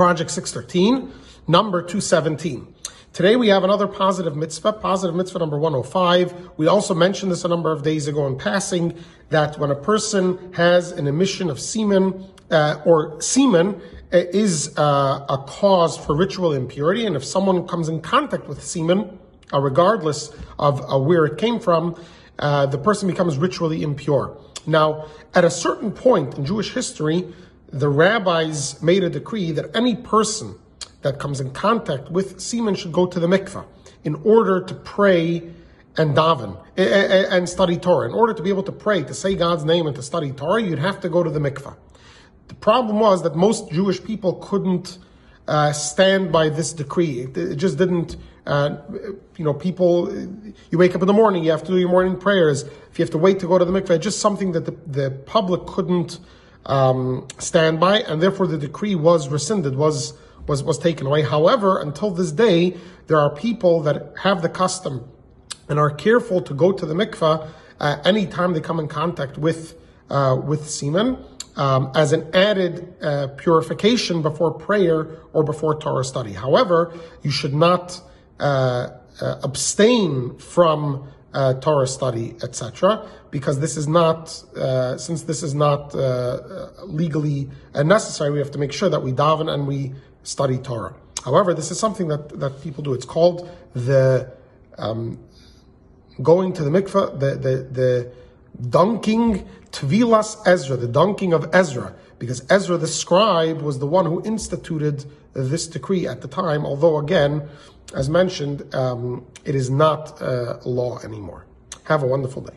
Project 613, number 217. Today we have another positive mitzvah, positive mitzvah number 105. We also mentioned this a number of days ago in passing that when a person has an emission of semen uh, or semen uh, is uh, a cause for ritual impurity, and if someone comes in contact with semen, uh, regardless of uh, where it came from, uh, the person becomes ritually impure. Now, at a certain point in Jewish history, the rabbis made a decree that any person that comes in contact with semen should go to the mikveh in order to pray and daven and study Torah. In order to be able to pray, to say God's name and to study Torah, you'd have to go to the mikveh. The problem was that most Jewish people couldn't uh, stand by this decree. It, it just didn't, uh, you know, people, you wake up in the morning, you have to do your morning prayers. If you have to wait to go to the mikveh, just something that the, the public couldn't um, stand by, and therefore the decree was rescinded, was was, was taken away. However, until this day, there are people that have the custom and are careful to go to the mikveh uh, anytime they come in contact with uh, with semen um, as an added uh, purification before prayer or before Torah study. However, you should not uh, uh, abstain from uh, Torah study, etc., because this is not, uh, since this is not uh, legally necessary, we have to make sure that we daven and we study Torah. However, this is something that, that people do. It's called the um, going to the mikveh, the, the, the dunking Tvilas Ezra, the dunking of Ezra, because Ezra the scribe was the one who instituted this decree at the time, although again, as mentioned, um, it is not uh, law anymore. Have a wonderful day.